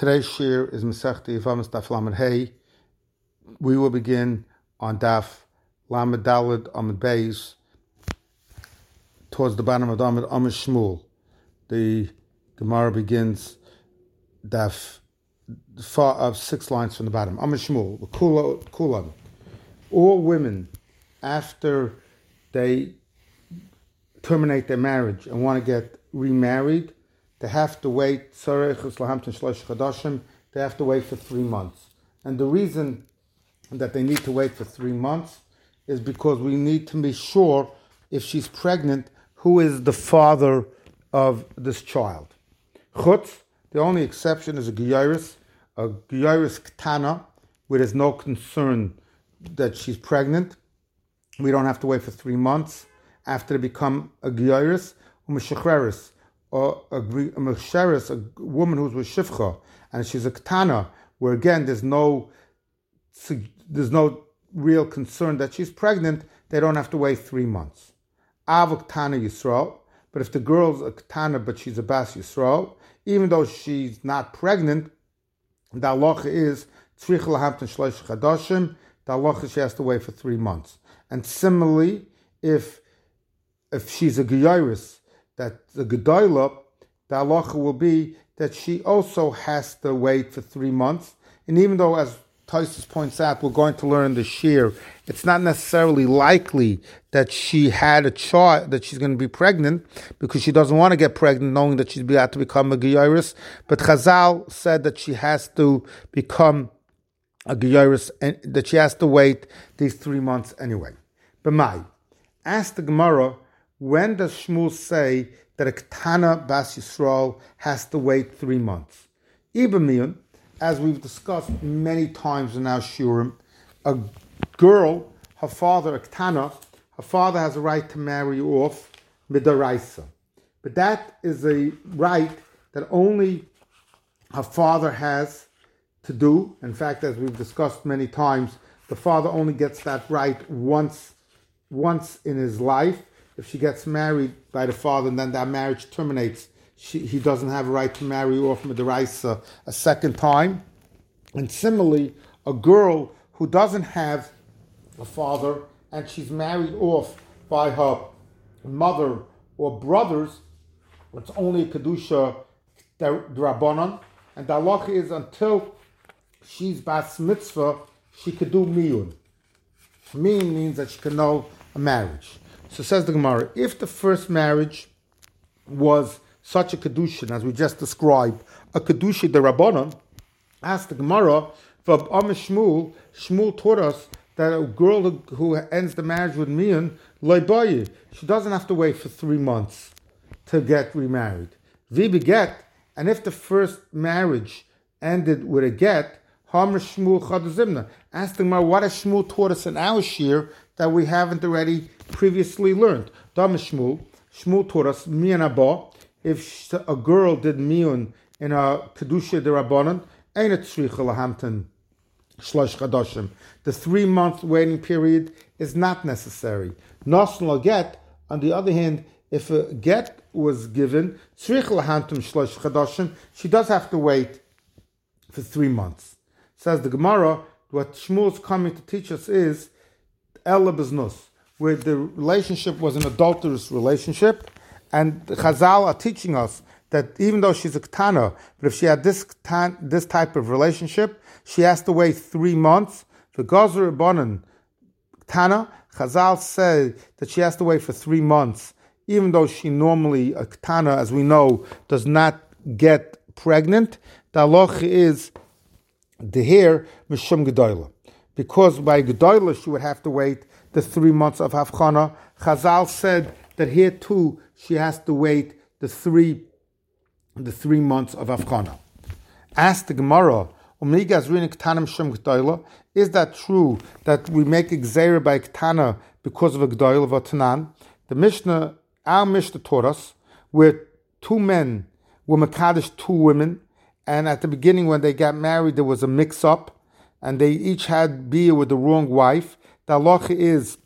Today's shir is Masechta Yevamos Daf Lamed Hey. We will begin on Daf Lamed Dalid Amid Beis towards the bottom of Amid Amid Shmuel. The Gemara begins Daf far of six lines from the bottom. Amid Shmuel, Kulam. All women after they terminate their marriage and want to get remarried they have to wait, they have to wait for three months. And the reason that they need to wait for three months is because we need to be sure if she's pregnant, who is the father of this child. Chutz, the only exception is a Gyaris, a Gyaris Ktana, where there's no concern that she's pregnant. We don't have to wait for three months after they become a Gyaris, or Meshachreris or a, a a woman who's with Shifcha, and she's a Ketana, where again there's no there's no real concern that she's pregnant, they don't have to wait three months. Av Ketana Yisrael, but if the girl's a Ketana but she's a Bas Yisrael, even though she's not pregnant, the halacha is Tzrich Lahamten Shlosh Chadashim, the halacha she has to wait for three months. And similarly, if if she's a Geyiris, that the Gedoyla, the halacha will be that she also has to wait for three months. And even though, as Tysus points out, we're going to learn the shear, it's not necessarily likely that she had a child, that she's going to be pregnant, because she doesn't want to get pregnant knowing that she's about to become a Geyiris. But Chazal said that she has to become a Geyiris, and that she has to wait these three months anyway. But my, ask the Gemara, when does Shmuel say that a Ketana Bas Yisrael has to wait three months? Ibamiyun, as we've discussed many times in our Shurim, a girl, her father, a Ketana, her father has a right to marry off Midaraisa. But that is a right that only her father has to do. In fact, as we've discussed many times, the father only gets that right once, once in his life if she gets married by the father and then that marriage terminates, she, he doesn't have a right to marry off Midaraisa a second time. And similarly, a girl who doesn't have a father and she's married off by her mother or brothers, it's only a Kedusha Drabonon. And the halacha is until she's bas mitzvah, she could do miyun. Miyun means that she can know a marriage. So says the Gemara, if the first marriage was such a kedushin as we just described, a kedushin the rabbanon, asked the Gemara, for Shmuel, Shmuel taught us that a girl who ends the marriage with Mian, loibayi, she doesn't have to wait for three months to get remarried. Vi get, and if the first marriage ended with a get, Hamr Shmuel Chadazimna. Ask the Gemara, what has Shmuel taught us in our shir that we haven't already previously learned. Dam Shmuel, Shmuel taught us. If a girl did miun in a kedusha derabanan, ain't it lahamten shlosh chadashim. The three month waiting period is not necessary. Nasan on the other hand, if a get was given, tzricha lahamten shlosh chadashim, she does have to wait for three months. Says the Gemara, what Shmuel's coming to teach us is ela beznus where the relationship was an adulterous relationship. And Chazal are teaching us that even though she's a Ketana, but if she had this, this type of relationship, she has to wait three months. For Gozer Bonan Ketana, Chazal said that she has to wait for three months, even though she normally, a Ketana, as we know, does not get pregnant. The halacha is the hair mishum gedoyla. Because by gedoyla she would have to wait the three months of Havchana. Chazal said that here too she has to wait the three the three months of Havchana. Ask the Gemara, is that true that we make a by Ktana because of a Gdoil of Atanan? The Mishnah, our Mishnah taught us where two men were Makadish two women, and at the beginning when they got married there was a mix up, and they each had beer with the wrong wife, the halacha is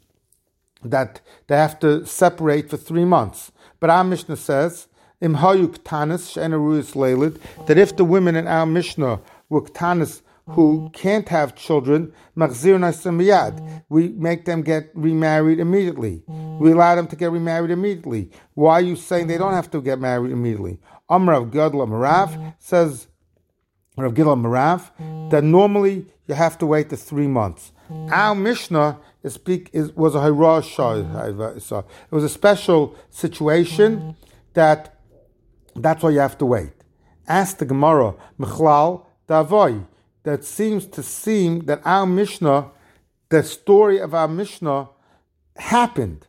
that they have to separate for three months. But our Mishnah says, that if the women in our Mishnah were tanis who can't have children, we make them get remarried immediately. We allow them to get remarried immediately. Why are you saying they don't have to get married immediately? Amrav Gadla Marav says, Rav Gidla Marav, that normally you have to wait the three months. Our Mishnah is speak, is, was a Hirah so It was a special situation that that's why you have to wait. Ask the Gemara, Mechlal Davoy, that seems to seem that our Mishnah, the story of our Mishnah, happened.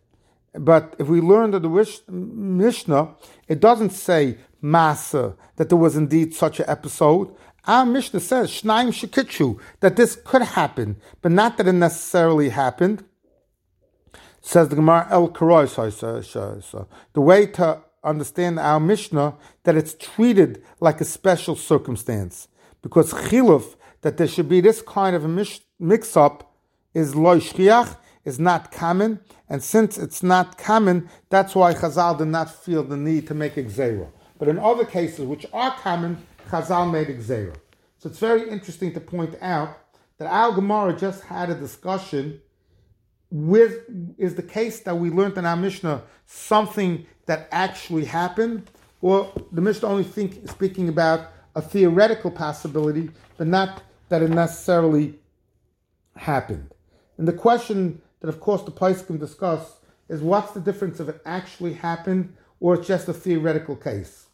But if we learn that the Mishnah, it doesn't say Masa, that there was indeed such an episode. Our Mishnah says, Shnaim Shekitchu, that this could happen, but not that it necessarily happened. Says the Gemara El Karoy, the way to understand our Mishnah, that it's treated like a special circumstance. Because chiluf, that there should be this kind of a mix up, is loy is not common, and since it's not common, that's why Chazal did not feel the need to make a. But in other cases which are common, Chazal made gzera. So it's very interesting to point out that Al Gemara just had a discussion with is the case that we learned in our Mishnah something that actually happened, or the Mishnah only think speaking about a theoretical possibility, but not that it necessarily happened. And the question that, of course, the place can discuss is what's the difference if it actually happened or it's just a theoretical case?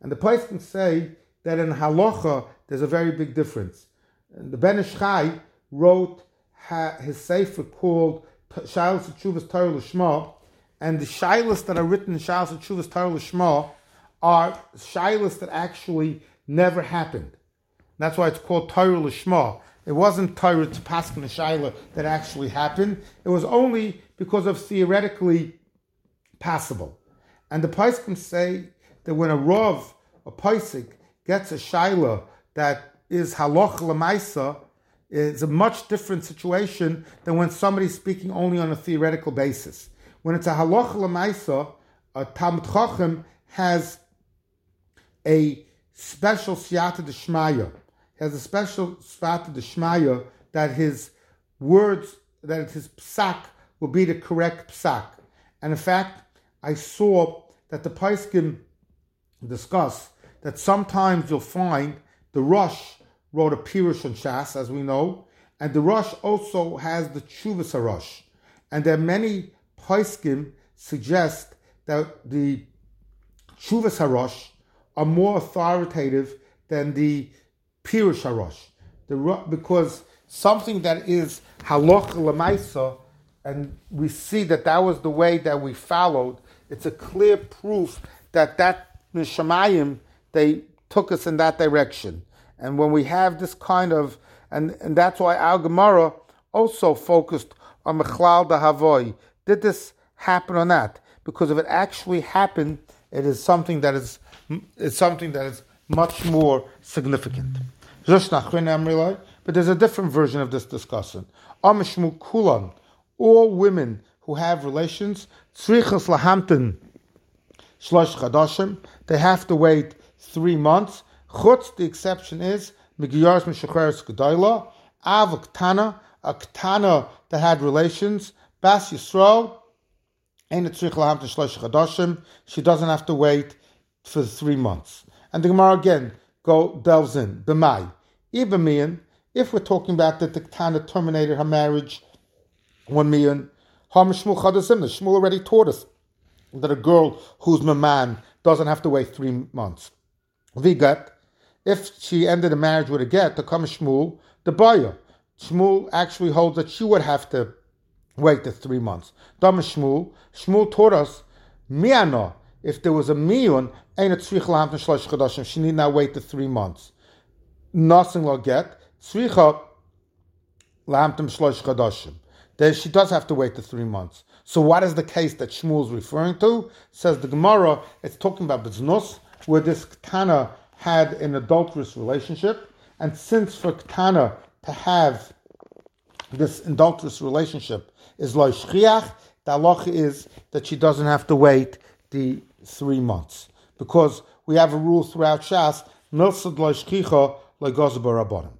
And the place can say that in halacha there's a very big difference. And the Ben Ish Chai wrote his sefer called Shilas Tshuvas Torah Lishma, and the shilas that are written in Shilas Tshuvas Torah Lishma are shilas that actually never happened. That's why it's called Torah Lishma. It wasn't Torah to Paskin Shaila that actually happened. It was only because of theoretically possible. And the Paiskim say that when a Rav, a Paisik, gets a Shaila that is Haloch Lamaisa, it's a much different situation than when somebody's speaking only on a theoretical basis. When it's a Haloch Lamaisa, a Talmud has a special Siyata Deshmaya has a special spot the Shmaya that his words, that his psak will be the correct psak. And in fact, I saw that the Paiskim discuss that sometimes you'll find the Rosh wrote a Pirush on Shas, as we know, and the Rush also has the Chuvas Rush. And there are many Paiskim suggest that the Chuvas Harosh are more authoritative than the Pirush Harosh. The, because something that is halach lemaisa, and we see that that was the way that we followed. It's a clear proof that that nishamayim they took us in that direction. And when we have this kind of, and, and that's why Al Gemara also focused on Mechlal Havoy. Did this happen or not? Because if it actually happened, it is something that is, is something that is much more significant. But there's a different version of this discussion. Amishmu kulan, all women who have relations, tzrichas lahamten shlosh chadashim, they have to wait three months. Chutz, the exception is migiyars mishacheres gedayla, av ktana, a ktana that had relations, bas tzrich lahamten shlosh chadashim, she doesn't have to wait for three months. And the Gemara again go delves in, b'mai. Ibamian, if we're talking about that the Tana terminated her marriage, one million, Shmuel Shmuel already taught us that a girl who's my man doesn't have to wait three months. Vigat, if she ended a marriage with a get, to come Shmuel, the buyer. Shmuel actually holds that she would have to wait the three months. Dama Shmuel, Shmuel taught us, miano, if there was a miyun, ain't a Schlosskodoshim, she need not wait the three months nothing will get. Tzricha. Then she does have to wait the three months. So what is the case that Shmuel is referring to? Says the Gemara, it's talking about Biznus, where this Ketana had an adulterous relationship. And since for Ketana to have this adulterous relationship is lo shchiach, the halacha is that she doesn't have to wait the three months. because we have a rule throughout Shas, milsad loishchicha loigozabarabonim.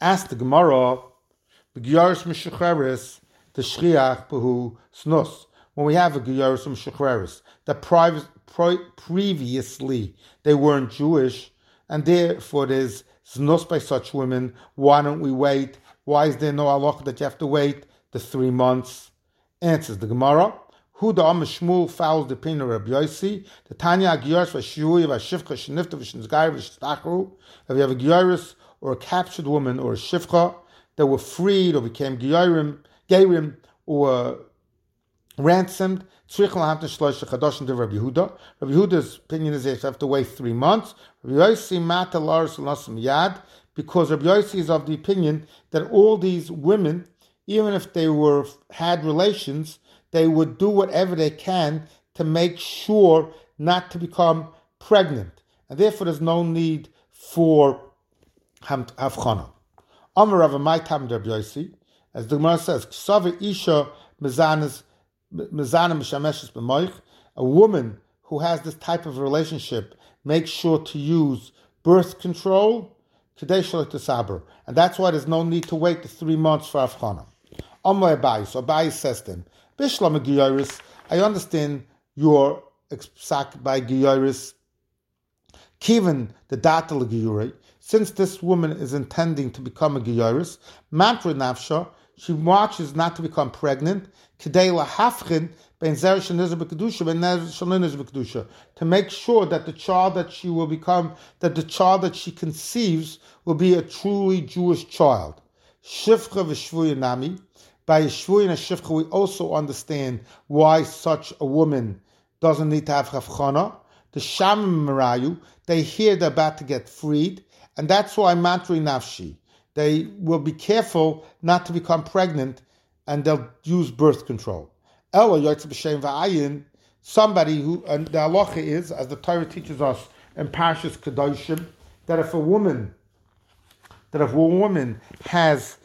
Ask the Gemara, Gyaris Mishacheres, the Shriach Behu Snus. When we have a Gyaris Mishacheres, that previously they weren't Jewish, and therefore there's Snus by such women, why don't we wait? Why is there no Allah that you have to wait the three months? Answers the Gemara. Who the Am Shmuel fouls the opinion of Rabbi Yossi. The Tanya Gyaris Vashui Vashivcha Shenifta Vishnizgai Vishtachru. If you have a Gyaris or a captured woman or a Shivcha that were freed or became Gyarim, Gayrim or ransomed, Tzrich and Rabbi Yehuda. Rabbi Yehuda's opinion is that they have to wait three months. Rabbi Yossi Yad because Rabbi Yossi is of the opinion that all these women, even if they were had relations, they would do whatever they can to make sure not to become pregnant. And therefore, there's no need for havchana. Amar Rav Maitam Rabbi Yossi, as the Gemara says, Ksava Isha A woman who has this type of relationship makes sure to use birth control, Kadesh Saber. And that's why there's no need to wait the three months for Afchana. Amar Abai, so Abai says to him, Bishlam I understand your psak by Giyaris, Kivan the datal Giyuri, since this woman is intending to become a Giyaris, Mantra Nafsha, she watches not to become pregnant, to make sure that the child that she will become, that the child that she conceives will be a truly Jewish child. Shifcha v'shvuyanami, by Shvuy and Shifcha, we also understand why such a woman doesn't need to have Chavchana. The Shamim Marayu, they hear they're about to get freed, and that's why Mantri Nafshi. They will be careful not to become pregnant, and they'll use birth control. Ella Yotzeb B'Shem somebody who, and the halacha is, as the Torah teaches us in Parshas Kedoshim, that if a woman, that if a woman has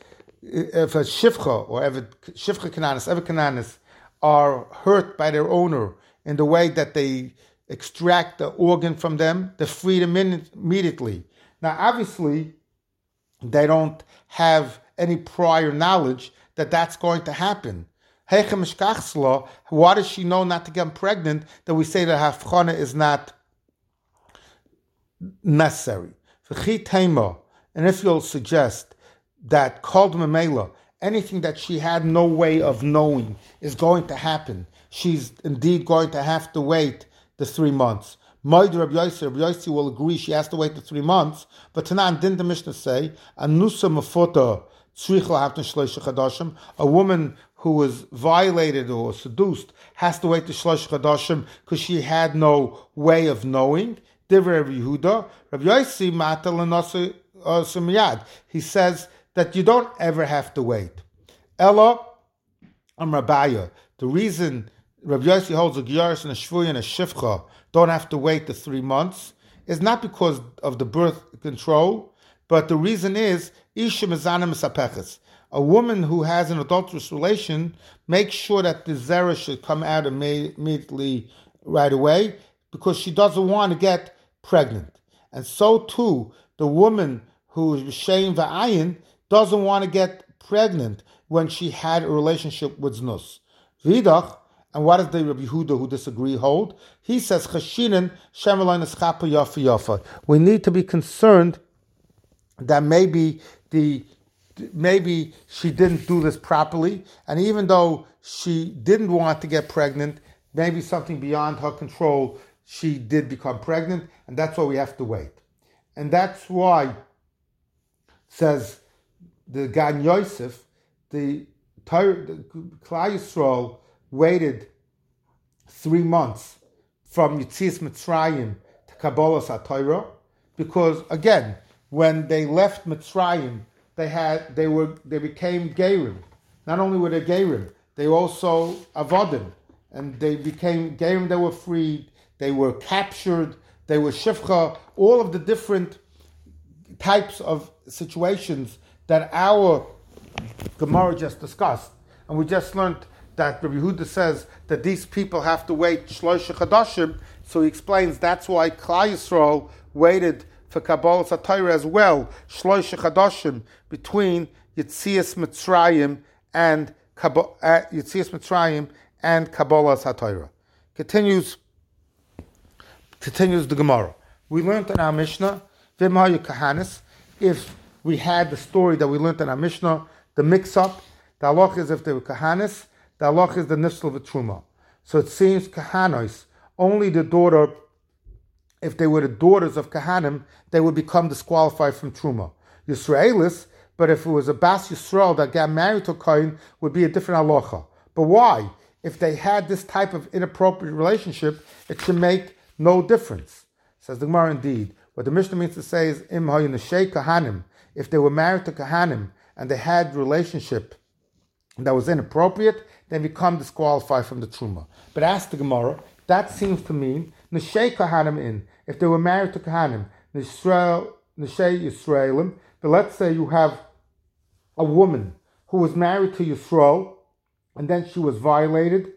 if a shifcha or if a shifcha kananis, ever kananis are hurt by their owner in the way that they extract the organ from them, they free them immediately. Now, obviously, they don't have any prior knowledge that that's going to happen. Why does she know not to get pregnant that we say that hafchana is not necessary? And if you'll suggest that called Mamela, anything that she had no way of knowing is going to happen. She's indeed going to have to wait the three months. Moed Rabbi Yossi, Rabbi Yossi will agree she has to wait the three months. But Tanan, didn't the Mishnah say, Anusa mafota a woman who was violated or seduced has to wait the shlosh chadashim because she had no way of knowing. Rabbi Yehuda, uh, He says that you don't ever have to wait. Ella, I'm Rabbiya. The reason Rabbi Yossi holds a Gyaris and a Shvuy and a Shivcha don't have to wait the three months is not because of the birth control, but the reason is Isha Misapeches. A woman who has an adulterous relation makes sure that the zera should come out immediately right away because she doesn't want to get pregnant. And so too, the woman who is Shame Va'ayin doesn't want to get pregnant when she had a relationship with Znus. Vidach, and what does the Rabbi Yehuda who disagree hold? He says, Chashinin Shemalain Yafa Yafa. We need to be concerned that maybe the maybe she didn't do this properly, and even though she didn't want to get pregnant, maybe something beyond her control, she did become pregnant, and that's why we have to wait. And that's why says the Gan Yosef, the, Klal Yisrael waited three months from Yitzis Mitzrayim to Kabbalah Satira, because again, when they left Mitzrayim, they had they were they became Gerim. Not only were they Gerim, they also Avodim, and they became Gerim. They were freed. They were captured. They were Shifcha. All of the different types of situations that our Gemara just discussed. And we just learned that Rabbi Huda says that these people have to wait Shloisha Chadashim. So he explains that's why Klal Yisrael waited for Kabbalah Satira as well, Shloisha Chadoshim, between Yitzias Mitzrayim and uh, Yitzias Mitzrayim and Kabbalah Satira. Continues, continues the Gemara. We learned in our Mishnah, Vimhayu Kahanis, if we had the story that we learned in our Mishnah, the mix-up, the halach is if they were Kahanis, the halach is the Nifsel of Truma. So it seems Kahanos, only the daughter, if they were the daughters of Kahanim, they would become disqualified from Truma. Yisraelis, but if it was a Bas Yisrael that got married to Kohen, would be a different halacha. But why? If they had this type of inappropriate relationship, it should make no difference. Says the Gemara indeed. What the Mishnah means to say is im kahanim. If they were married to kahanim and they had relationship that was inappropriate, they become disqualified from the truma. But ask the Gemara, that seems to mean neshei kahanim in. If they were married to kahanim, neshei Yisraelim. But let's say you have a woman who was married to Yisrael and then she was violated.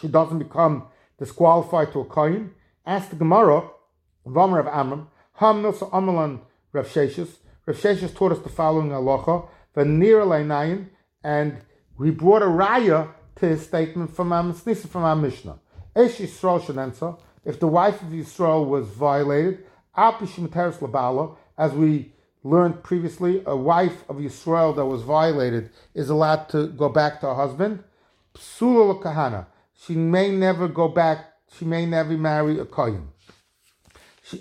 She doesn't become disqualified to a kohen. Ask the Gemara, Vamar of Amram, Ham Nilsa Amalan Rav Sheshis. Rav Sheshis taught us the following halacha, Vanir Leinayin, and we brought a raya to his statement from our, from our Mishnah. Esh Yisrael Shanensa, if the wife of Yisrael was violated, as we learned previously, a wife of Yisrael that was violated is allowed to go back to her husband. Psula Kahana, she may never go back, she may never marry a Kohen.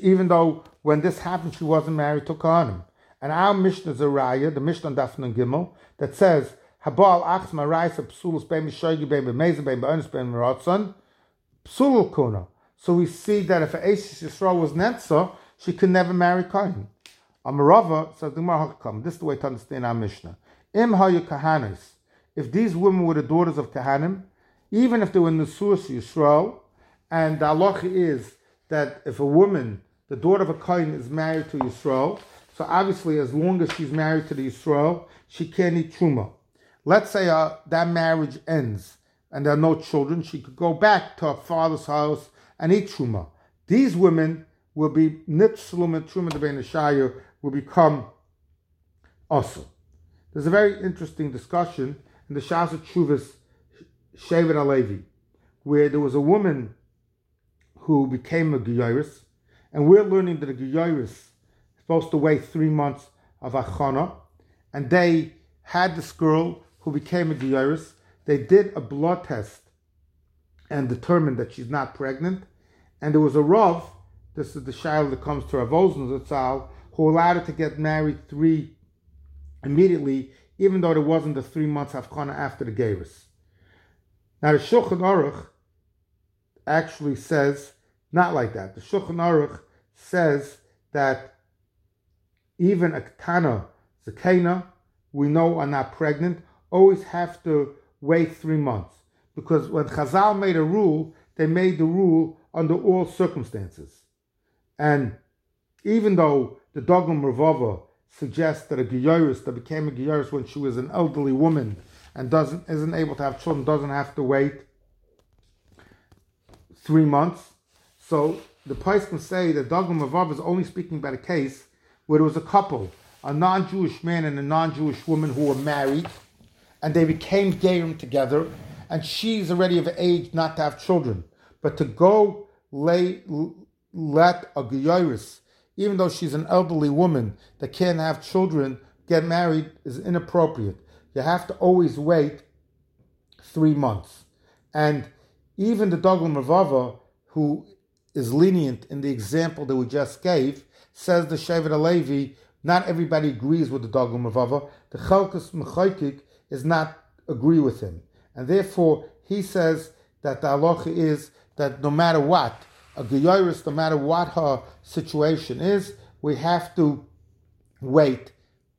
Even though when this happened, she wasn't married to Kohanim. And our Mishnah is a raya, the Mishnah on Gimel, that says, Habal achs maraisa psulus kuna. So we see that if Ashes Yisrael was Netza, she could never marry Kohen. Amarava says the Gemara This is the way to understand our Mishnah. Im hayu kahanis. If these women were the daughters of Kahanim, even if they were Nesuas Yisrael, and the halacha is that if a woman, the daughter of a Kohen, is married to Yisrael, so obviously as long as she's married to the Yisrael, she can't eat Truma. Let's say uh, that marriage ends and there are no children, she could go back to her father's house and eat Truma. These women will be Nitzlum and Truma de will become also. There's a very interesting discussion in the Shas Chuvas Shevet Alevi, where there was a woman who became a Giyaris, and we're learning that a Giyaris is supposed to wait three months of Achana, and they had this girl who became a Giyaris. They did a blood test and determined that she's not pregnant, and there was a Rav, this is the child that comes to Rav Ozen who allowed her to get married three immediately, even though there wasn't the three months Havchana after the Geiris. Now the Shulchan Aruch actually says not like that. The Shulchan Aruch says that even a Ketana, Zakena, we know are not pregnant, always have to wait three months. Because when Chazal made a rule, they made the rule under all circumstances. And even though the Dogam Ravava suggests that a Giyaris that became a Giyaris when she was an elderly woman and doesn't isn't able to have children doesn't have to wait three months. So the price can say that Dogam Ravava is only speaking about a case where there was a couple, a non-Jewish man and a non-Jewish woman who were married, and they became gayim together, and she's already of age not to have children, but to go lay let a Giyaris, even though she's an elderly woman that can't have children, get married is inappropriate you have to always wait three months. And even the Doglam Ravava, who is lenient in the example that we just gave, says the Shevet Alevi, not everybody agrees with the Doglam Ravava. The Chalkus Mechaykik is not agree with him. And therefore, he says that the halacha is that no matter what, a Geyiris, no matter what her situation is, we have to wait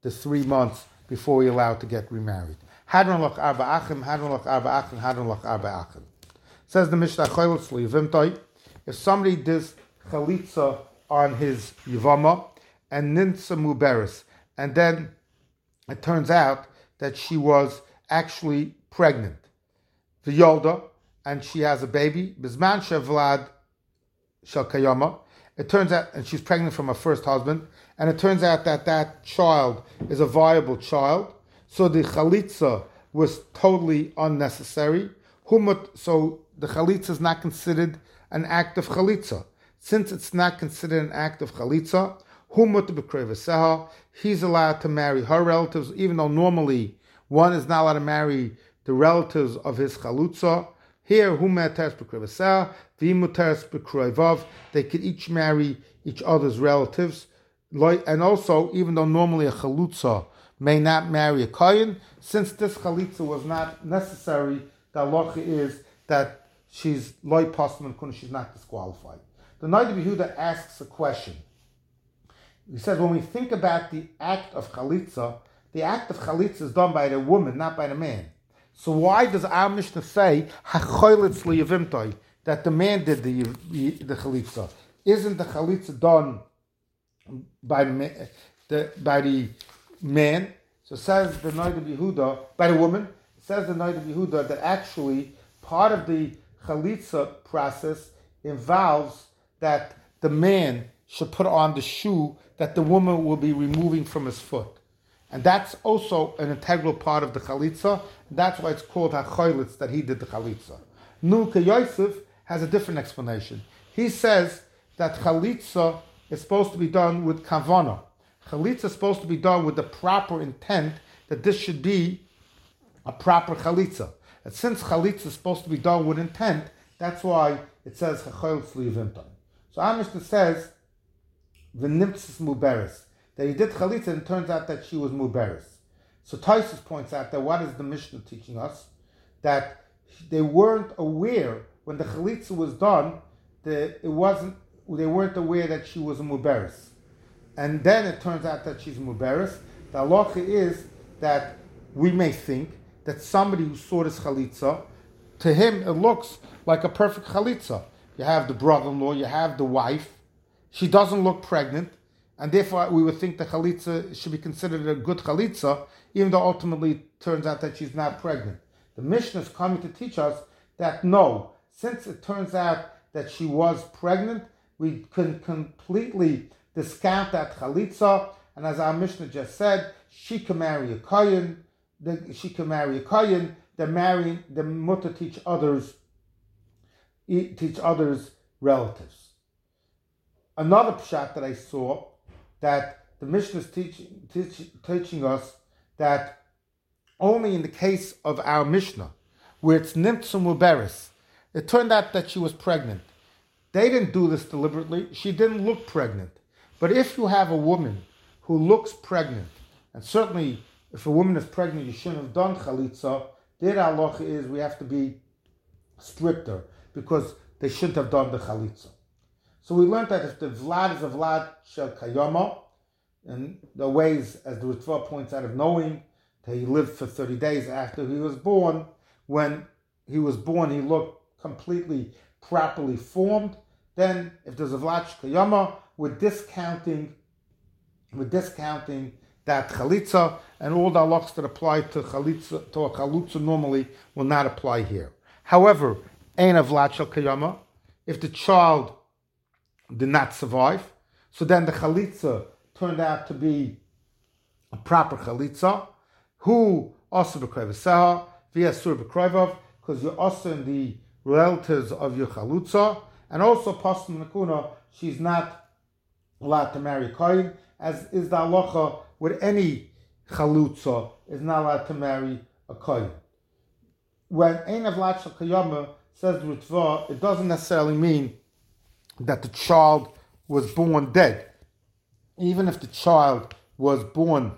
the three months before we allow to get remarried. Hadron lach arba achim, hadron lach arba achim, hadron lach arba achim. Says the Mishnah Choylot if somebody does chalitza on his yivama and ninsa muberis, and then it turns out that she was actually pregnant, the yolda, and she has a baby, bisman shevlad shel kayama. It turns out, and she's pregnant from her first husband, and it turns out that that child is a viable child. So the chalitza was totally unnecessary. So the chalitza is not considered an act of chalitza. Since it's not considered an act of chalitza, he's allowed to marry her relatives, even though normally one is not allowed to marry the relatives of his chalutza. Here, humeteres b'krevaseha, v'muteres b'krevav, they could each marry each other's relatives. And also, even though normally a chalutza may not marry a kohen, since this chalitza was not necessary, the halacha is that she's loy postman kun, she's not disqualified. The Noda B'Yehuda asks a question. He says, when we think about the act of chalitza, the act of chalitza is done by the woman, not by the man. So why does our Mishnah say that the man did the the chalitza? Isn't the chalitza done by the, the by the man? So says the Noda B'Yehuda by the woman. Says the Noda B'Yehuda that actually part of the chalitza process involves that the man should put on the shoe that the woman will be removing from his foot. And that's also an integral part of the chalitza. That's why it's called hachoylitz, that he did the chalitza. Nuka Yosef has a different explanation. He says that chalitza is supposed to be done with kavana. Chalitza is supposed to be done with the proper intent that this should be a proper chalitza. And since chalitza is supposed to be done with intent, that's why it says chachol tzliyavimton. So Amishna says the nimtzis muberis that he did chalitza and it turns out that she was muberis. So Taisus points out that what is the Mishnah teaching us? That they weren't aware when the chalitza was done that it wasn't. They weren't aware that she was a muberis, and then it turns out that she's muberis. The halacha is that we may think that somebody who saw this chalitza, to him it looks like a perfect chalitza. You have the brother-in-law, you have the wife. She doesn't look pregnant, and therefore we would think the chalitza should be considered a good chalitza, even though ultimately it turns out that she's not pregnant. The Mishnah is coming to teach us that no, since it turns out that she was pregnant, we can completely discount that chalitza, and as our Mishnah just said, she can marry a kohen, she can marry a kohen, they're marrying, the mutter teach others teach others relatives. Another pshat that I saw that the Mishnah is teaching, teach, teaching us that only in the case of our Mishnah, where it's nimtzum uberis, it turned out that she was pregnant. They didn't do this deliberately. She didn't look pregnant. But if you have a woman who looks pregnant, and certainly if a woman is pregnant, you shouldn't have done chalitza, their halacha is we have to be stricter because they shouldn't have done the chalitza. So we learned that if the Vlad is a Vlad shel kayama, and the ways, as the Ritva points out, of knowing that he lived for 30 days after he was born, when he was born, he looked completely properly formed. Then, if there's a Vlad kayama, we're discounting, we're discounting that chalitza, and all the halachs that apply to chalitza, to a chalitza normally will not apply here. However, Ein Avlat Shel Kayama, if the child did not survive, so then the Chalitza turned out to be a proper Chalitza, who? Also B'Krevah via Sur because you're also in the relatives of your Chalutza, and also Pastor Nakuna, she's not allowed to marry Kohen, as is the halacha with any Chalutza, is not allowed to marry a Kohen. When Ein Avlat Shel says Ritva, it doesn't necessarily mean that the child was born dead. Even if the child was born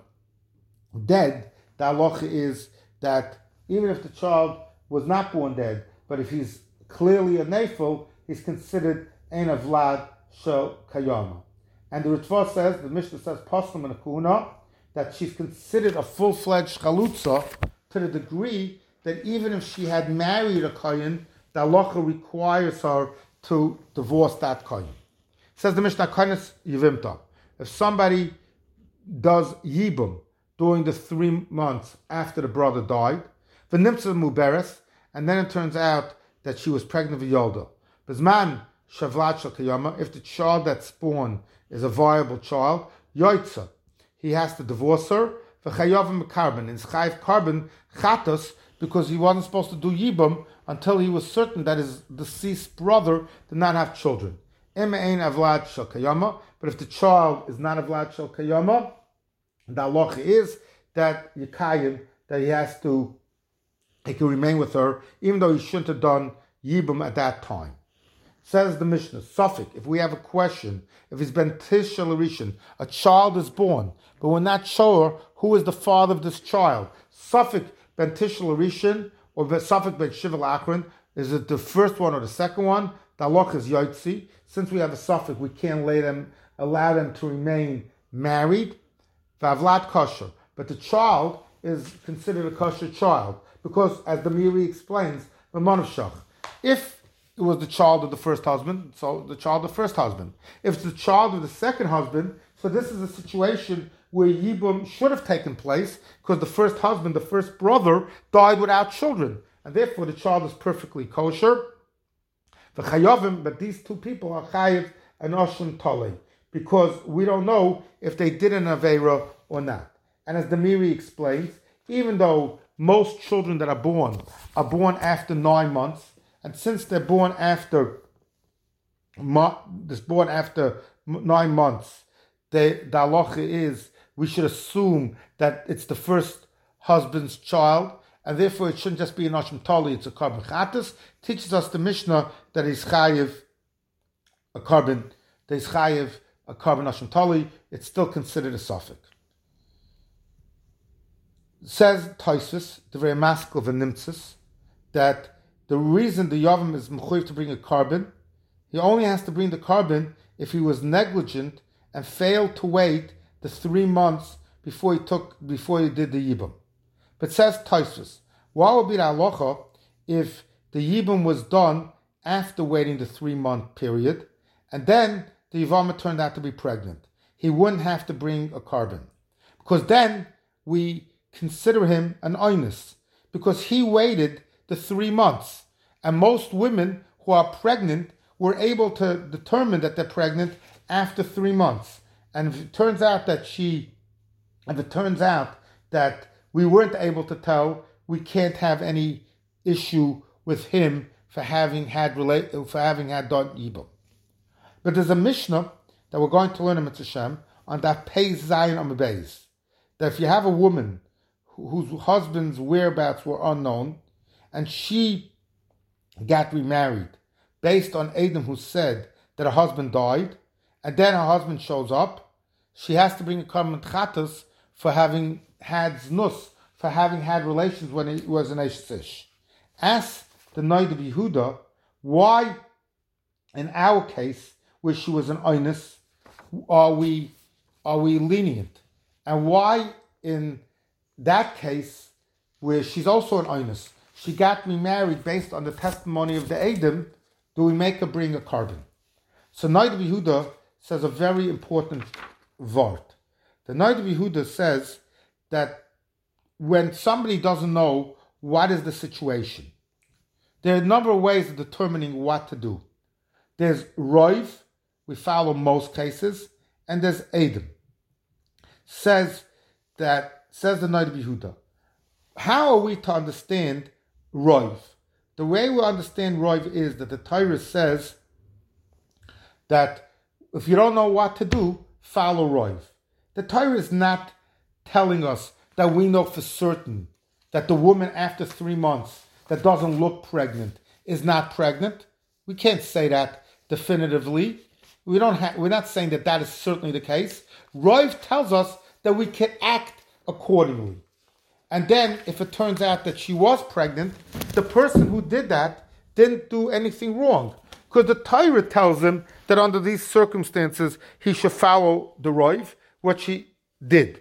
dead, the halacha is that even if the child was not born dead, but if he's clearly a nefil, he's considered ein avlad shel kayama. And the Ritva says, the Mishnah says, Paslam and Akuna, that she's considered a full-fledged chalutza to the degree that even if she had married a kohen, the halacha requires her to divorce that kohen. Says the Mishnah, kohenes yivimta. If somebody does yibum during the three months after the brother died, the v'nimtza muberes, and then it turns out that she was pregnant with Yolda. Bizman Shavlat Shakayama, if the child that's born is a viable child, Yoitza, he has to divorce her, V'chayavim carbon, in Chayiv carbon, Chatos, because he wasn't supposed to do Yibam until he was certain that his deceased brother did not have children. but if the child is not avlad shel kayama, the halacha is that Yikayim, that he has to, he can remain with her, even though he shouldn't have done Yibam at that time. Says the Mishnah, Sofek, if we have a question, if it's been Tish a child is born, but we're not sure who is the father of this child. Sofek ben Tish or the Sofek ben Shiva Akron, is it the first one or the second one? The halach is Yotzi. Since we have a Sofek, we can't them, allow them to remain married. Vavlat kosher. But the child is considered a kosher child because, as the Meiri explains, the If it was the child of the first husband, so the child of the first husband. If it's the child of the second husband, so this is a situation where Yibum should have taken place because the first husband, the first brother, died without children, and therefore the child is perfectly kosher. The chayovim, but these two people are chayiv and oshim tole because we don't know if they did an avera or not. And as the Meiri explains, even though most children that are born are born after nine months, and since they're born after this born after nine months, the halacha is we should assume that it's the first husband's child, and therefore it shouldn't just be an Ashim Tali, it's a carbon chatas. Teaches us the Mishnah that is chayiv a carbon, that is chayiv a carbon Ashim Tali, it's still considered a suffix. Says Taisus, the very mask of a nimtzis, that the reason the Yavam is mechuyev to bring a carbon, he only has to bring the carbon if he was negligent and failed to wait the three months before he took before he did the yibum. But says Taisus, what would be the halacha if the yibum was done after waiting the three month period, and then the yivama turned out to be pregnant? He wouldn't have to bring a carbon, because then we consider him an oinus, because he waited the three months. And most women who are pregnant were able to determine that they're pregnant after three months. And if it turns out that she, if it turns out that we weren't able to tell, we can't have any issue with him for having had relate for having had done evil. But there's a Mishnah that we're going to learn in Mitzvah on that pays Zion on the base. That if you have a woman whose husband's whereabouts were unknown, and she got remarried based on Adam who said that her husband died, and then her husband shows up, she has to bring a carbon chatas for having had znus, for having had relations when he was an Eshish. Ask the Noid of Yehuda why, in our case, where she was an Oinus, are we are we lenient, and why in that case where she's also an Oinus, she got me married based on the testimony of the Adam, do we make her bring a carbon? So Noid Yehuda says a very important word. The Noid Yehuda says that when somebody doesn't know what is the situation, there are a number of ways of determining what to do. There's Roiv, we follow most cases, and there's Adam. Says that says the Noid Yehuda. How are we to understand Roiv. The way we understand Roiv is that the Torah says that if you don't know what to do, follow. The Torah is not telling us that we know for certain that the woman after three months that doesn't look pregnant is not pregnant. We can't say that definitively. We don't ha- we're not saying that that is certainly the case. Roiv tells us that we can act accordingly. And then, if it turns out that she was pregnant, the person who did that didn't do anything wrong. Because the Torah tells him that under these circumstances, he should follow the Roiv, what she did.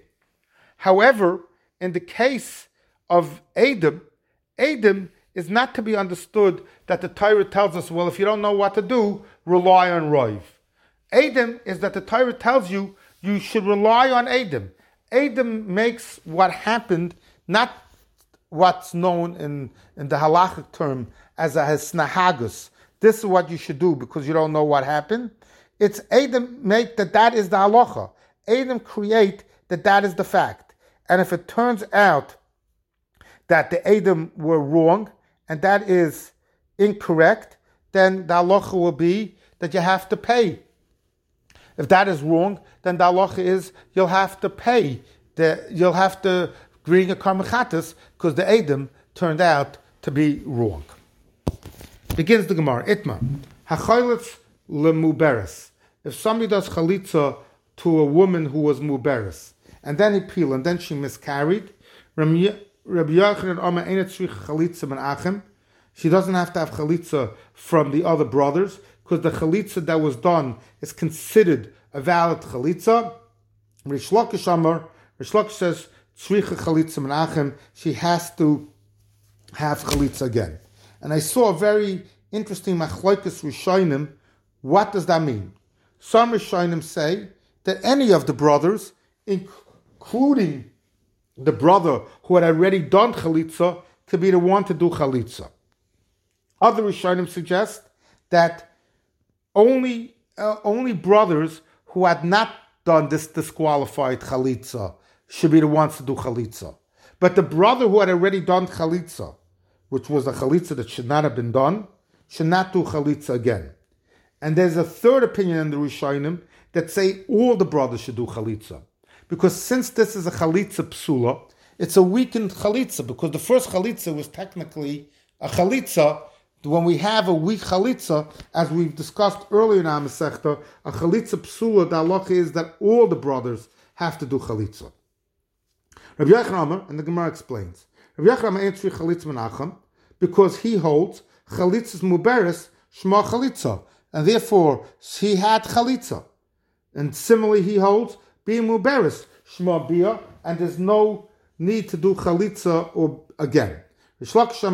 However, in the case of Adam, Adam is not to be understood that the Torah tells us, well, if you don't know what to do, rely on Roiv. Adam is that the Torah tells you you should rely on Adam. Adam makes what happened not what's known in, in the halachic term as a hesnahagus, this is what you should do because you don't know what happened. It's Adam make that that is the halacha. Adam create that that is the fact. And if it turns out that the Adam were wrong and that is incorrect, then the halacha will be that you have to pay. If that is wrong, then the halacha is you'll have to pay. The, you'll have to bring a karmachatas because the Adam turned out to be wrong. Begins the Gemara. Itma. Hachayletz lemuberes. If somebody does chalitza to a woman who was muberes, and then he peel, and then she miscarried, Rabbi Yochanan Omer chalitza ben achem. She doesn't have to have chalitza from the other brothers because the chalitza that was done is considered a valid chalitza. Rish Lakish Amar, Rish says tzricha chalitza ben achem. She has to have chalitza again. And I saw a very interesting machloikus rishonim. What does that mean? Some rishonim say that any of the brothers, including the brother who had already done chalitza, could be the one to do chalitza. Other rishonim suggest that only uh, only brothers who had not done this disqualified chalitza should be the ones to do chalitza. But the brother who had already done chalitza, which was a chalitza that should not have been done, should not do chalitza again. And there's a third opinion in the Rishonim that say all the brothers should do chalitza. Because since this is a chalitza psula, it's a weakened chalitza, because the first chalitza was technically a chalitza. When we have a weak chalitza, as we've discussed earlier in our a chalitza psula, the halacha is that all the brothers have to do chalitza. Rabbi Yochanan and the Gemara explains, Rabbi Yochanan answers chalitza menachem, because he holds chalitzas muberes shma chalitza, and therefore he had chalitza. And similarly, he holds being muberes shma bia, and there's no need to do chalitza or again. Chalitza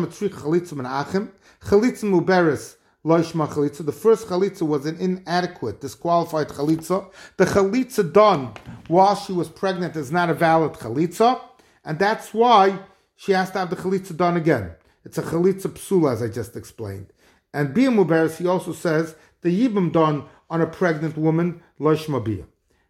muberes loishma chalitza. The first chalitza was an inadequate, disqualified chalitza. The chalitza done while she was pregnant is not a valid chalitza, and that's why she has to have the chalitza done again. It's a chalitza psula, as I just explained. And Bia Muberes, he also says, the yibam done on a pregnant woman, loishma bia.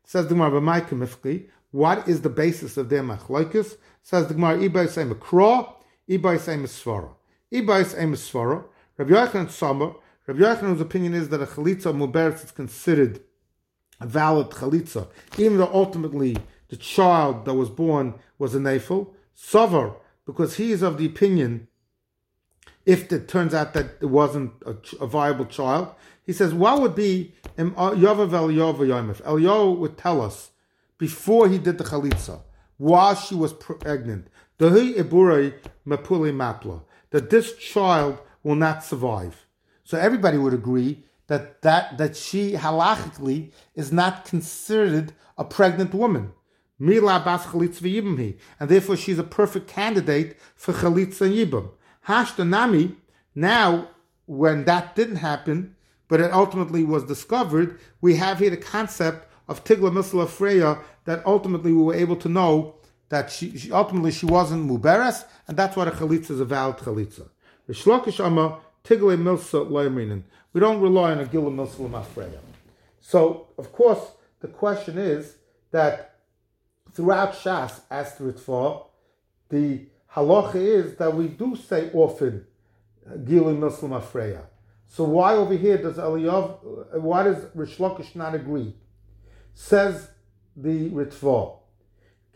Says the Gemara, mifki, what is the basis of their machlokes? Says the Gemara, ibay say makra, ibay say misvara. Ibay say misvara. Rabbi Yochanan Summer, Rabbi Yochanan's opinion is that a chalitza muberes is considered a valid chalitza, even though ultimately the child that was born was a nafel. Savar, because he is of the opinion if it turns out that it wasn't a, a viable child. He says, what would be uh, Yovav Eliyahu Eliyahu would tell us before he did the chalitza, while she was pregnant, that this child will not survive. So everybody would agree that that, that she halachically is not considered a pregnant woman. And therefore she's a perfect candidate for chalitza and yibam. Hashtanami, now, when that didn't happen, but it ultimately was discovered, we have here the concept of Tigla Misla Freya that ultimately we were able to know that she, she ultimately she wasn't Muberes, and that's why the Chalitza is a valid Chalitza. Rishlokish Milsa. We don't rely on a Gila Milsa Freya. So, of course, the question is that throughout Shas, as to Ritva, the halacha is that we do say often Gilui Milsa Lemafreya. So why over here does Eliyav, why does Rish Lakish not agree? Says the Ritva.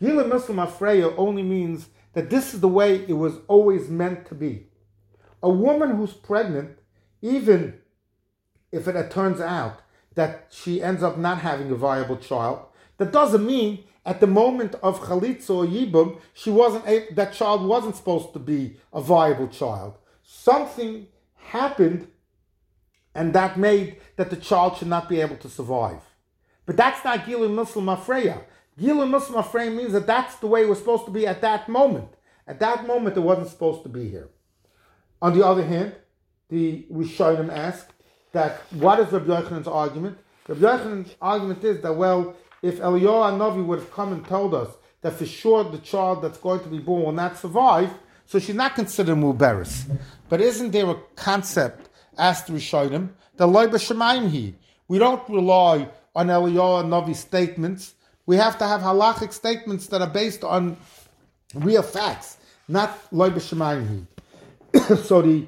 Gilui Milsa Lemafreya only means that this is the way it was always meant to be. A woman who's pregnant, even if it turns out that she ends up not having a viable child, that doesn't mean at the moment of chalitza or yibum, she wasn't that child wasn't supposed to be a viable child. Something happened, and that made that the child should not be able to survive. But that's not Gilui Milsa Lemafreya. Gilui Milsa Lemafreya means that that's the way it was supposed to be at that moment. At that moment, it wasn't supposed to be here. On the other hand, the Rishonim ask that what is Rabbi Yochanan's argument? Rabbi Yochanan's argument is that well, if Eliyahu Navi would have come and told us that for sure the child that's going to be born will not survive, so she's not considered muberis. But isn't there a concept, asked Rishonim, the loy b'shemayim he. We don't rely on Eliyahu and Navi statements. We have to have halachic statements that are based on real facts, not loy b'shemayim he. so the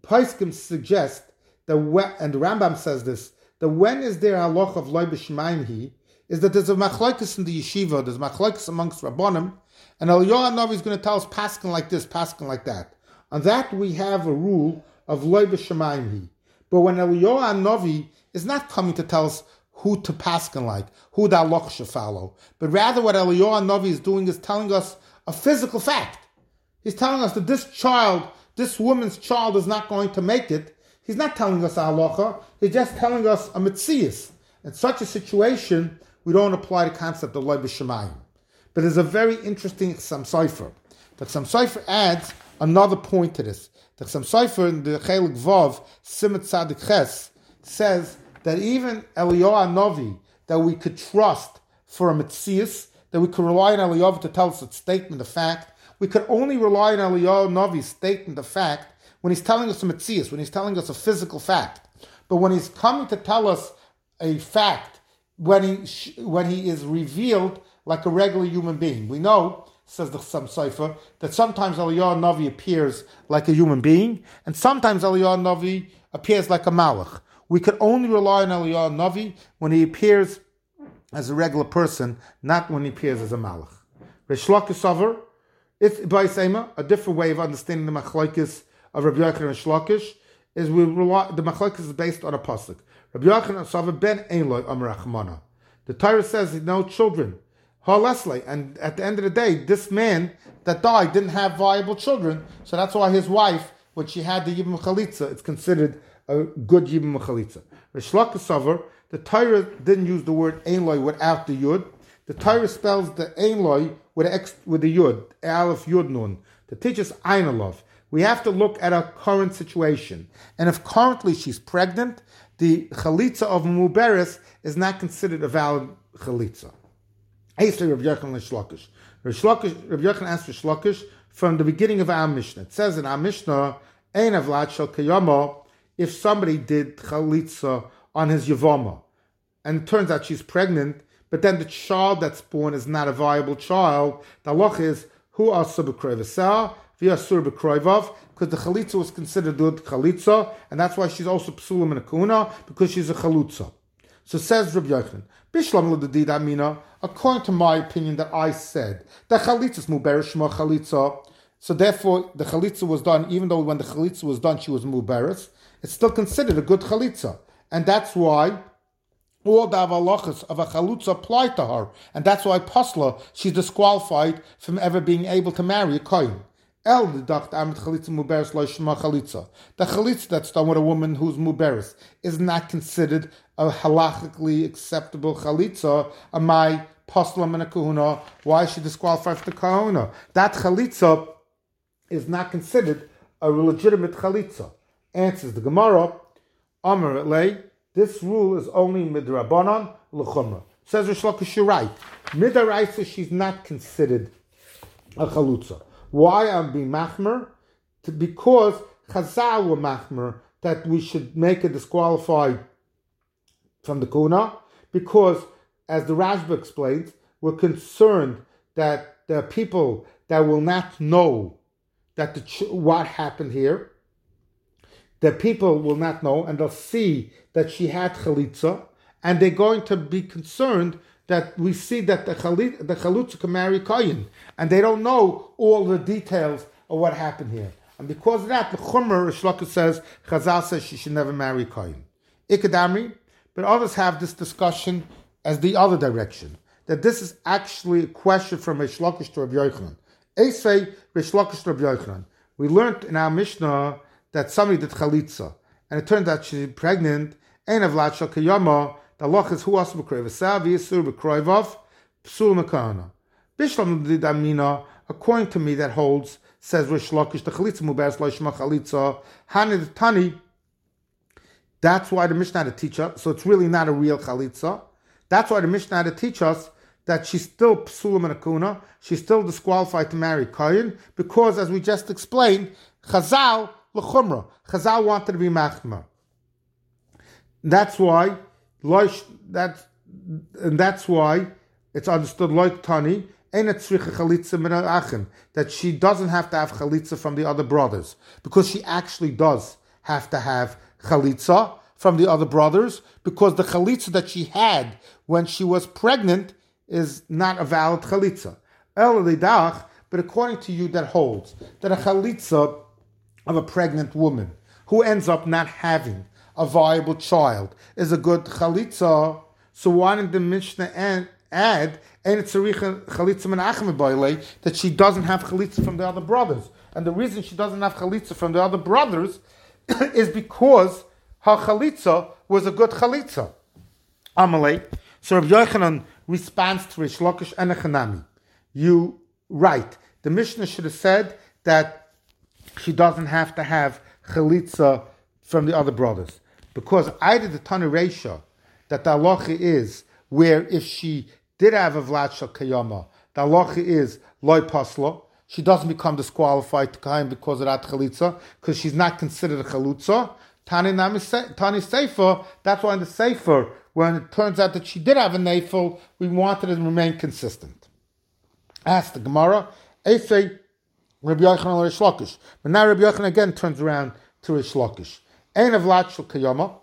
Paiskim suggest that and the Rambam says this, that when is there a halach of loy b'shemayim he, is that there's a machlokes in the yeshiva, there's machlokes amongst rabbonim, and Eliyahu Navi is going to tell us paskin like this, paskin like that. On that we have a rule of loy b'shemayim But when Eliyahu Navi is not coming to tell us who to paskin like, who the halach should follow, but rather what Eliyahu Navi is doing is telling us a physical fact. He's telling us that this child, this woman's child, is not going to make it. He's not telling us a halacha. He's just telling us a mitzias. In such a situation, we don't apply the concept of loy b'shemayim. But there's a very interesting Chassam Sofer. The Chassam Sofer adds another point to this. The Chassam Sofer in the Chelik Vav, Simet Tzadik Ches, says that even Eliyahu Novi, that we could trust for a Metzias, that we could rely on Eliyahu to tell us a statement of fact, we could only rely on Eliyahu Novi's statement of fact when he's telling us a Metzias, when he's telling us a physical fact. But when he's coming to tell us a fact, when he, when he is revealed like a regular human being. We know, says the Sam Sefer, that sometimes Eliyahu Navi appears like a human being, and sometimes Eliyahu Navi appears like a malach. We could only rely on Eliyahu Navi when he appears as a regular person, not when he appears as a malach. Rish Lakish it's by Sema, a different way of understanding the machlokes of Rabbi Yochanan and Shlokish is we rely, the machlokes is based on a pasuk. Rabbi Yochanan Savar ben Einloy Amrachmana. The Torah says no children. Leslie. And at the end of the day, this man that died didn't have viable children, so that's why his wife, when she had the Yibam Chalitza, it's considered a good Yibam Chalitza. Rishlakasavar, the Torah didn't use the word Einloi without the Yud. The Torah spells the Einloi with, ex, with the Yud, Aleph Yud Nun, to teach us Einalov. We have to look at our current situation. And if currently she's pregnant, the Chalitza of Muberis is not considered a valid Chalitza. Aser Rav Yochanan Shlokish. Rav Yochanan asked Shlokish from the beginning of our Mishnah. It says in our Mishnah, Ein Avlat Shel Kayama, if somebody did chalitza on his Yavama, and it turns out she's pregnant, but then the child that's born is not a viable child, the halach is, who are subakroivasah, because the chalitza was considered good chalitza, and that's why she's also psulim in a kuna, because she's a chalutza. So says Rabbi Yochanan, Bishlam l'dadid amina, according to my opinion that I said, the chalitza is muberish chalitza, so therefore the chalitza was done, even though when the chalitza was done she was muberis, it's still considered a good chalitza. And that's why all the avalachas of a chalutza apply to her. And that's why Pasla, she's disqualified from ever being able to marry a kohen. El deduct amit chalitza muberes muberis loishma chalitza. The chalitza that's done with a woman who's muberis is not considered a halachically acceptable chalitza. Am I poslam and a kahuna? Why she disqualified for the kahuna? That chalitza is not considered a legitimate chalitza. Answers the Gemara. Amar lay. This rule is only midrabanan l'chumra. Says Rish. Midaraisa, she's not considered a chalutza. Why I'm being machmer? Because Chazal were machmer that we should make a disqualified from the kuna. Because, as the Rashba explains, we're concerned that there are people that will not know that the, what happened here. The people will not know, and they'll see that she had chalitza, and they're going to be concerned that we see that the, chalit, the chalutza can marry Kayin, and they don't know all the details of what happened here. And because of that, the Chumr, Shlaka says, Chazal says she should never marry Kayin. Ikadamri, but others have this discussion as the other direction, that this is actually a question from Rish Lakish to Rabbi Yochanan. Esei Rish Lakish to Rabbi Yochanan. We learned in our Mishnah that somebody did chalitza, and it turned out she's pregnant, and of Lachal Kayama, loch is who also b'kroivasav, yisur b'kroivav, psul mekana. Bishlam didamina, according to me, that holds, says Rish Lakish, the chalitza mubers loishma chalitza, hanid tani, that's why the Mishnah to teach us, so it's really not a real chalitza. That's why the Mishnah to teach us that she's still psulam and akuna, she's still disqualified to marry Kayin, because as we just explained, Chazal l'chumra. Chazal wanted to be machma. That's why, that's, and that's why it's understood like Tani, that she doesn't have to have chalitza from the other brothers because she actually does have to have chalitza from the other brothers because the chalitza that she had when she was pregnant is not a valid chalitza. But according to you, that holds that a chalitza of a pregnant woman who ends up not having a viable child is a good chalitza. So why didn't the Mishnah add and it's chalitza menachem boile that she doesn't have chalitza from the other brothers? And the reason she doesn't have chalitza from the other brothers is because her chalitza was a good chalitza. Amalei. So Rabbi Yochanan responds to Rish Lakish and Echanami. You right. The Mishnah should have said that she doesn't have to have chalitza from the other brothers. Because either the Tana Reisha that the halacha is where if she did have a Vlad Kayama, the halacha is loy pasla. She doesn't become disqualified to kaim because of that chalitza, because she's not considered a chalutza. Tani Tani Sefer, that's why in the Sefer, when it turns out that she did have a nafel, we wanted it to remain consistent. Ask the Gemara, Efe Rabbi Yochanan Rish Lakish. But now Rabbi Yochanan again turns around to Rish Lakish. Ein Latshel Kayama.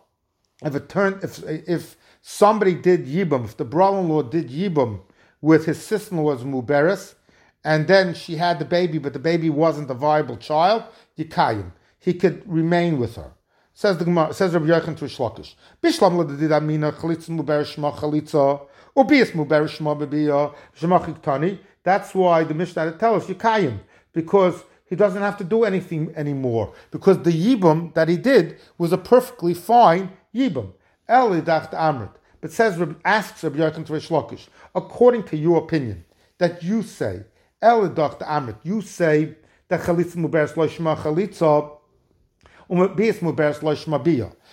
If it turned, if if somebody did yibum, if the brother-in-law did yibum with his sister-in-law's muberes, and then she had the baby, but the baby wasn't a viable child, yikayim. He could remain with her. Says the Gemara, says Rabbi Yochanan to Rish Lakish. Bishlam l'didamina chalitza muberes shma chalitza, ubias shma bebiya shma chiktani. That's why the Mishnah tells us Yikayim, because he doesn't have to do anything anymore, because the Yibum that he did was a perfectly fine Yibum. El Amrit. But says, asks Rabbi Yochanan to Rish according to your opinion, that you say, El Amrit, you say that Chalitza Muberes Loishma Chalitza.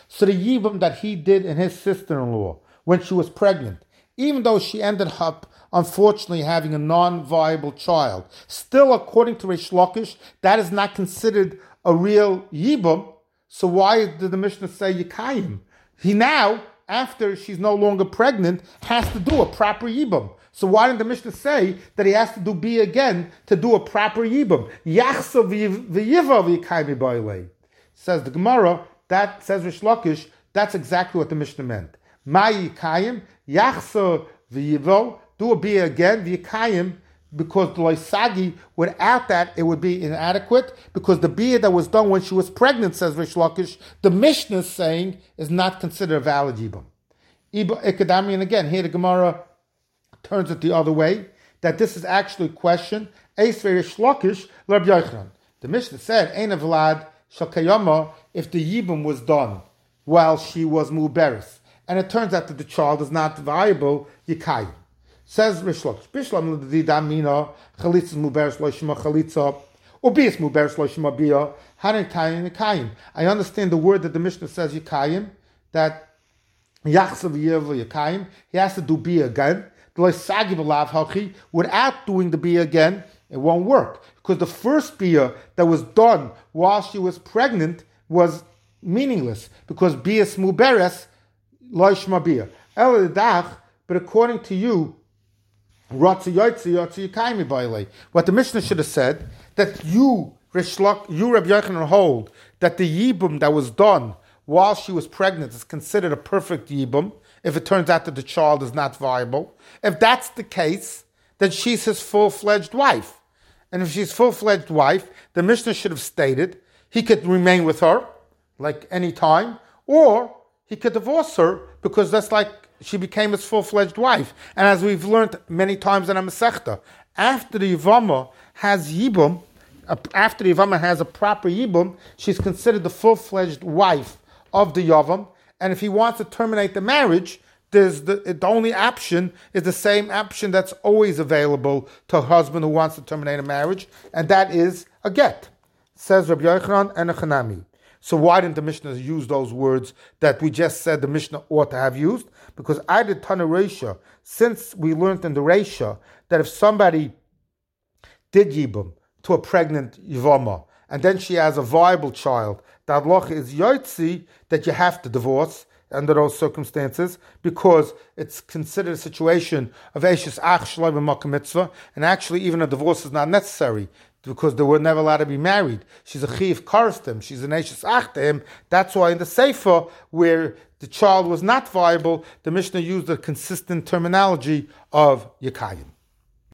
So the Yibum that he did in his sister-in-law when she was pregnant, even though she ended up unfortunately having a non-viable child. Still, according to Rish Lakish, that is not considered a real yibum. So why did the Mishnah say yikayim? He now, after she's no longer pregnant, has to do a proper yibum. So why didn't the Mishnah say that he has to do B again to do a proper yibum? Yachsa v'yiva v'yikayim Says the Gemara, that says Rish Lakish, that's exactly what the Mishnah meant. Ma yikayim, yachsa v'yivo, do a bia again, v'yikayim, because loisagi, without that, it would be inadequate, because the bia that was done when she was pregnant, says Rish Lakish, the Mishnah is saying is not considered a valid yibum. Ikadami, and again, here the Gemara turns it the other way, that this is actually a question, Eis Rish Lakish. The Mishnah said, Ein Vlad if the yibum was done while she was muberis, and it turns out that the child is not viable, yikayim. Says Rishlokish, Bishlam l'didamina chalitza muberes loishma chalitza, or bias muberes loishma bia, harin kayim I understand the word that the Mishnah says yikayim, that yachsav yev yikayim, he has to do bia again. Without doing the bia again, it won't work. Because the first bia that was done while she was pregnant was meaningless. Because bia smuberes loishma bia. But according to you, what the Mishnah should have said that you, Rishlok, you Rabbi Yochanan hold that the yibum that was done while she was pregnant is considered a perfect yibum if it turns out that the child is not viable. If that's the case, then she's his full-fledged wife. And if she's full-fledged wife, the Mishnah should have stated he could remain with her like any time, or he could divorce her because that's like she became his full fledged wife. And as we've learned many times in a Masechta, after the Yivama has Yibum, after the Yivama has a proper Yibum, she's considered the full fledged wife of the Yavam. And if he wants to terminate the marriage, there's the, the only option is the same option that's always available to a husband who wants to terminate a marriage, and that is a get. Says Rabbi Yochanan and a. So why didn't the Mishnah use those words that we just said the Mishnah ought to have used? Because I did Tana Resha, since we learned in the Resha that if somebody did Yibum to a pregnant Yivama, and then she has a viable child, that loch is yotzi that you have to divorce under those circumstances because it's considered a situation of Eishis Ach Shloim Mitzvah, and actually even a divorce is not necessary because they were never allowed to be married. She's a chiv karstim, she's an Eishis Ach to him. That's why in the Sefer, where the child was not viable, the Mishnah used a consistent terminology of Yakayim.